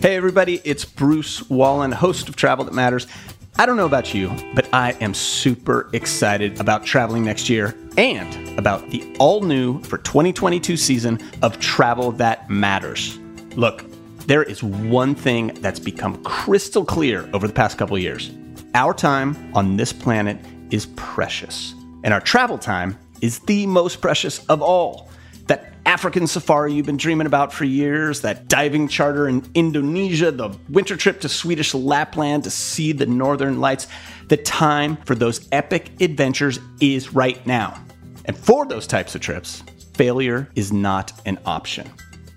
Hey, everybody, it's Bruce Wallin, host of Travel That Matters. I don't know about you, but I am super excited about traveling next year and about the all new for 2022 season of Travel That Matters. Look, there is one thing that's become crystal clear over the past couple years. Our time on this planet is precious, and our travel time is the most precious of all. African safari you've been dreaming about for years, that diving charter in Indonesia, the winter trip to Swedish Lapland to see the northern lights, the time for those epic adventures is right now. And for those types of trips, failure is not an option.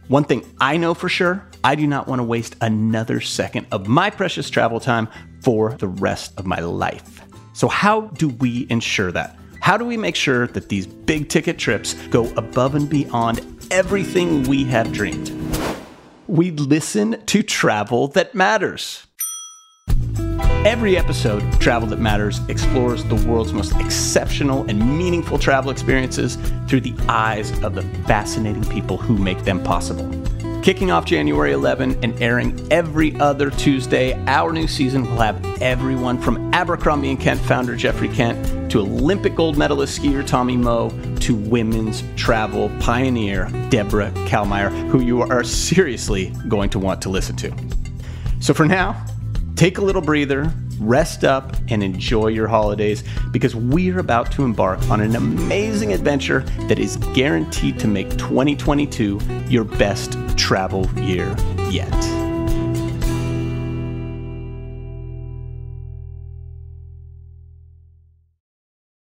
One thing I know for sure I do not want to waste another second of my precious travel time for the rest of my life. So, how do we ensure that? How do we make sure that these big ticket trips go above and beyond everything we have dreamed? We listen to travel that matters. Every episode Travel That Matters explores the world's most exceptional and meaningful travel experiences through the eyes of the fascinating people who make them possible. Kicking off January 11 and airing every other Tuesday, our new season will have everyone from Abercrombie and Kent founder Geoffrey Kent to Olympic gold medalist skier Tommy Moe to women's travel pioneer Deborah Calmeyer, who you are seriously going to want to listen to. So for now, take a little breather, rest up, and enjoy your holidays because we're about to embark on an amazing adventure that is guaranteed to make 2022 your best travel year yet.